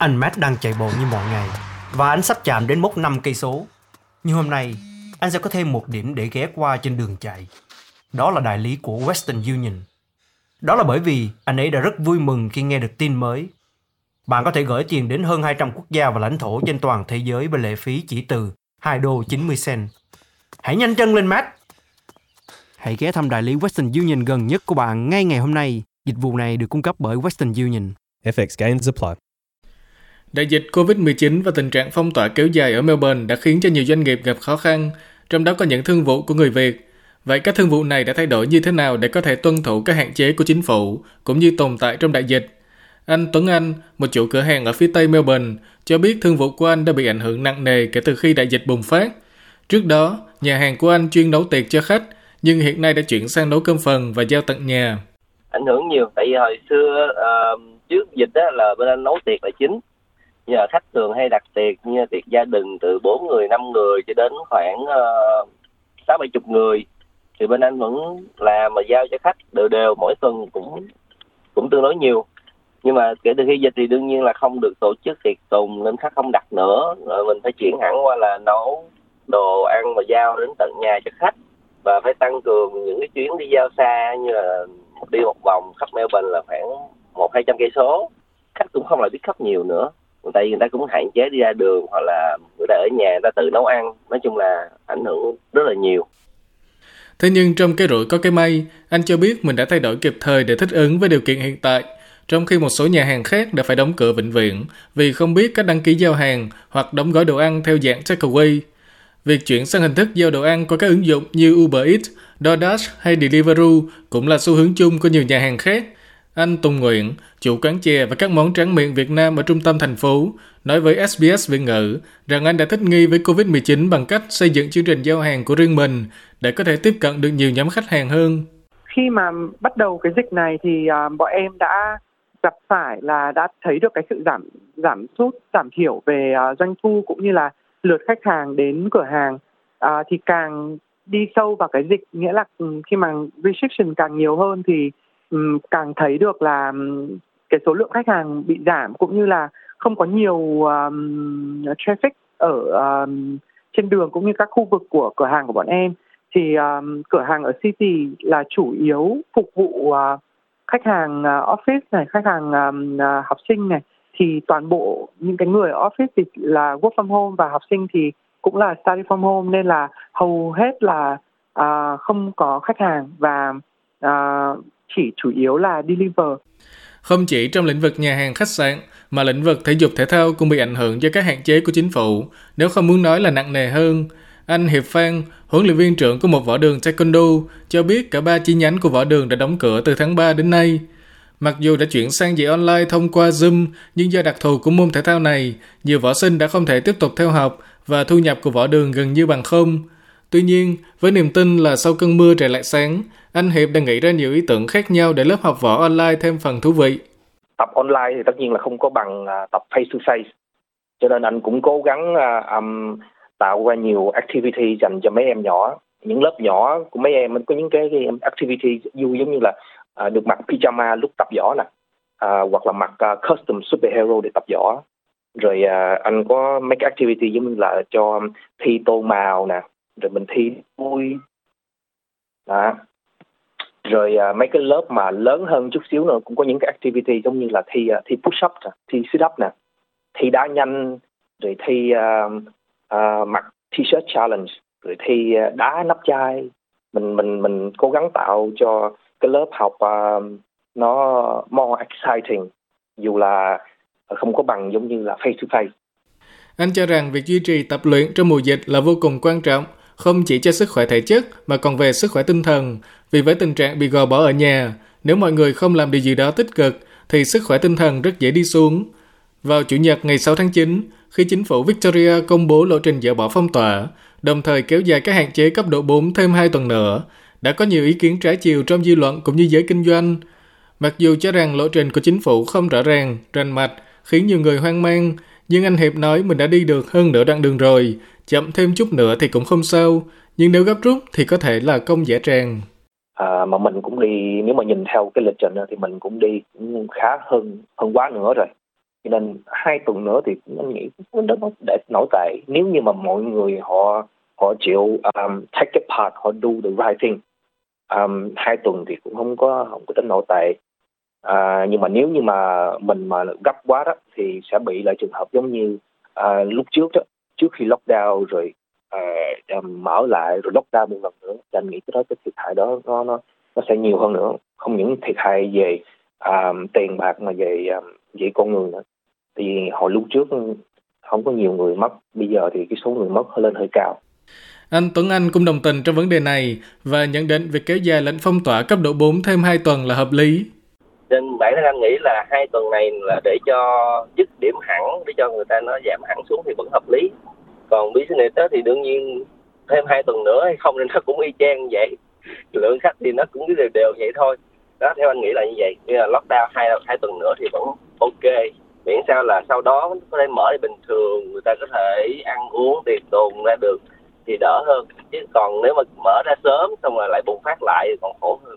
Anh Matt đang chạy bộ như mọi ngày và anh sắp chạm đến mốc 5 cây số. Nhưng hôm nay, anh sẽ có thêm một điểm để ghé qua trên đường chạy. Đó là đại lý của Western Union. Đó là bởi vì anh ấy đã rất vui mừng khi nghe được tin mới. Bạn có thể gửi tiền đến hơn 200 quốc gia và lãnh thổ trên toàn thế giới với lệ phí chỉ từ 2 đô 90 cent. Hãy nhanh chân lên Matt! Hãy ghé thăm đại lý Western Union gần nhất của bạn ngay ngày hôm nay. Dịch vụ này được cung cấp bởi Western Union. FX gains apply. Đại dịch COVID-19 và tình trạng phong tỏa kéo dài ở Melbourne đã khiến cho nhiều doanh nghiệp gặp khó khăn, trong đó có những thương vụ của người Việt. Vậy các thương vụ này đã thay đổi như thế nào để có thể tuân thủ các hạn chế của chính phủ, cũng như tồn tại trong đại dịch? Anh Tuấn Anh, một chủ cửa hàng ở phía tây Melbourne, cho biết thương vụ của anh đã bị ảnh hưởng nặng nề kể từ khi đại dịch bùng phát. Trước đó, nhà hàng của anh chuyên nấu tiệc cho khách, nhưng hiện nay đã chuyển sang nấu cơm phần và giao tận nhà. Ảnh hưởng nhiều, tại vì hồi xưa uh, trước dịch đó là bên anh nấu tiệc là chính nhờ khách thường hay đặt tiệc như tiệc gia đình từ bốn người, năm người cho đến khoảng ờ, sáu bảy chục người. Thì bên anh vẫn làm mà giao cho khách, đều đều, mỗi tuần cũng cũng tương đối nhiều. Nhưng mà kể từ khi dịch thì đương nhiên là không được tổ chức tiệc tùng nên khách không đặt nữa. Rồi mình phải chuyển hẳn qua là nấu đồ ăn và giao đến tận nhà cho khách. Và phải tăng cường những cái chuyến đi giao xa như là đi một vòng khắp Melbourne là khoảng một, hai trăm cây số. Khách cũng không là biết khắp nhiều nữa tại vì người ta cũng hạn chế đi ra đường hoặc là người ta ở nhà người ta tự nấu ăn. Nói chung là ảnh hưởng rất là nhiều. Thế nhưng trong cái rủi có cái may, anh cho biết mình đã thay đổi kịp thời để thích ứng với điều kiện hiện tại, trong khi một số nhà hàng khác đã phải đóng cửa vĩnh viễn vì không biết cách đăng ký giao hàng hoặc đóng gói đồ ăn theo dạng takeaway. Việc chuyển sang hình thức giao đồ ăn qua các ứng dụng như Uber Eats, DoorDash hay Deliveroo cũng là xu hướng chung của nhiều nhà hàng khác – anh Tùng Nguyện, chủ quán chè và các món tráng miệng Việt Nam ở trung tâm thành phố, nói với SBS Việt ngữ rằng anh đã thích nghi với COVID-19 bằng cách xây dựng chương trình giao hàng của riêng mình để có thể tiếp cận được nhiều nhóm khách hàng hơn. Khi mà bắt đầu cái dịch này thì uh, bọn em đã gặp phải là đã thấy được cái sự giảm giảm sút giảm thiểu về uh, doanh thu cũng như là lượt khách hàng đến cửa hàng uh, thì càng đi sâu vào cái dịch nghĩa là ừ, khi mà restriction càng nhiều hơn thì càng thấy được là cái số lượng khách hàng bị giảm cũng như là không có nhiều um, traffic ở um, trên đường cũng như các khu vực của cửa hàng của bọn em thì um, cửa hàng ở city là chủ yếu phục vụ uh, khách hàng uh, office này khách hàng um, uh, học sinh này. Thì toàn bộ những cái người ở office thì là work from home và học sinh thì cũng là study from home nên là hầu hết là uh, không có khách hàng và uh, chỉ chủ yếu là deliver. Không chỉ trong lĩnh vực nhà hàng khách sạn, mà lĩnh vực thể dục thể thao cũng bị ảnh hưởng do các hạn chế của chính phủ, nếu không muốn nói là nặng nề hơn. Anh Hiệp Phan, huấn luyện viên trưởng của một võ đường taekwondo, cho biết cả ba chi nhánh của võ đường đã đóng cửa từ tháng 3 đến nay. Mặc dù đã chuyển sang dạy online thông qua Zoom, nhưng do đặc thù của môn thể thao này, nhiều võ sinh đã không thể tiếp tục theo học và thu nhập của võ đường gần như bằng không. Tuy nhiên, với niềm tin là sau cơn mưa trời lại sáng, anh Hiệp đã nghĩ ra nhiều ý tưởng khác nhau để lớp học võ online thêm phần thú vị. Tập online thì tất nhiên là không có bằng à, tập face to face. Cho nên anh cũng cố gắng um, tạo ra nhiều activity dành cho mấy em nhỏ. Những lớp nhỏ của mấy em có những cái, cái activity vui giống như là uh, được mặc pyjama lúc tập võ nè. Uh, hoặc là mặc uh, custom superhero để tập võ. Rồi uh, anh có mấy cái activity giống như là cho thi tô màu nè, rồi mình thi vui. Đó. Rồi uh, mấy cái lớp mà lớn hơn chút xíu nữa cũng có những cái activity giống như là thi uh, thi push up thi sit up nè. Thi đá nhanh rồi thi uh, uh, mặc t-shirt challenge rồi thi uh, đá nắp chai. Mình mình mình cố gắng tạo cho cái lớp học uh, nó more exciting dù là không có bằng giống như là face to face. Anh cho rằng việc duy trì tập luyện trong mùa dịch là vô cùng quan trọng không chỉ cho sức khỏe thể chất mà còn về sức khỏe tinh thần. Vì với tình trạng bị gò bỏ ở nhà, nếu mọi người không làm điều gì đó tích cực thì sức khỏe tinh thần rất dễ đi xuống. Vào Chủ nhật ngày 6 tháng 9, khi chính phủ Victoria công bố lộ trình dỡ bỏ phong tỏa, đồng thời kéo dài các hạn chế cấp độ 4 thêm 2 tuần nữa, đã có nhiều ý kiến trái chiều trong dư luận cũng như giới kinh doanh. Mặc dù cho rằng lộ trình của chính phủ không rõ ràng, rành mạch, khiến nhiều người hoang mang, nhưng anh Hiệp nói mình đã đi được hơn nửa đoạn đường rồi, chậm thêm chút nữa thì cũng không sao, nhưng nếu gấp rút thì có thể là công dễ tràn. À, mà mình cũng đi, nếu mà nhìn theo cái lịch trình thì mình cũng đi cũng khá hơn hơn quá nữa rồi. cho nên hai tuần nữa thì anh nghĩ nó nó để nổi tệ nếu như mà mọi người họ họ chịu um, take the part họ do the right thing um, hai tuần thì cũng không có không có đến nổi tệ à, nhưng mà nếu như mà mình mà gấp quá đó thì sẽ bị lại trường hợp giống như à, lúc trước đó trước khi lockdown rồi à, mở lại rồi lockdown một lần nữa thì anh nghĩ cái đó cái thiệt hại đó nó nó nó sẽ nhiều hơn nữa. Không những thiệt hại về à, tiền bạc mà về à, về con người nữa. Thì hồi lúc trước không có nhiều người mất bây giờ thì cái số người mất lên hơi cao. Anh Tuấn Anh cũng đồng tình trong vấn đề này và nhận định việc kéo dài lệnh phong tỏa cấp độ 4 thêm 2 tuần là hợp lý. Nên bản thân anh nghĩ là hai tuần này là để cho dứt điểm hẳn, để cho người ta nó giảm hẳn xuống thì vẫn hợp lý. Còn business đó thì đương nhiên thêm hai tuần nữa hay không thì nó cũng y chang vậy. Lượng khách thì nó cũng đều đều vậy thôi. Đó theo anh nghĩ là như vậy. Như là lockdown hai hai tuần nữa thì vẫn ok miễn sao là sau đó có thể mở bình thường người ta có thể ăn uống tiệc tùng ra được thì đỡ hơn chứ còn nếu mà mở ra sớm xong rồi lại bùng phát lại thì còn khổ hơn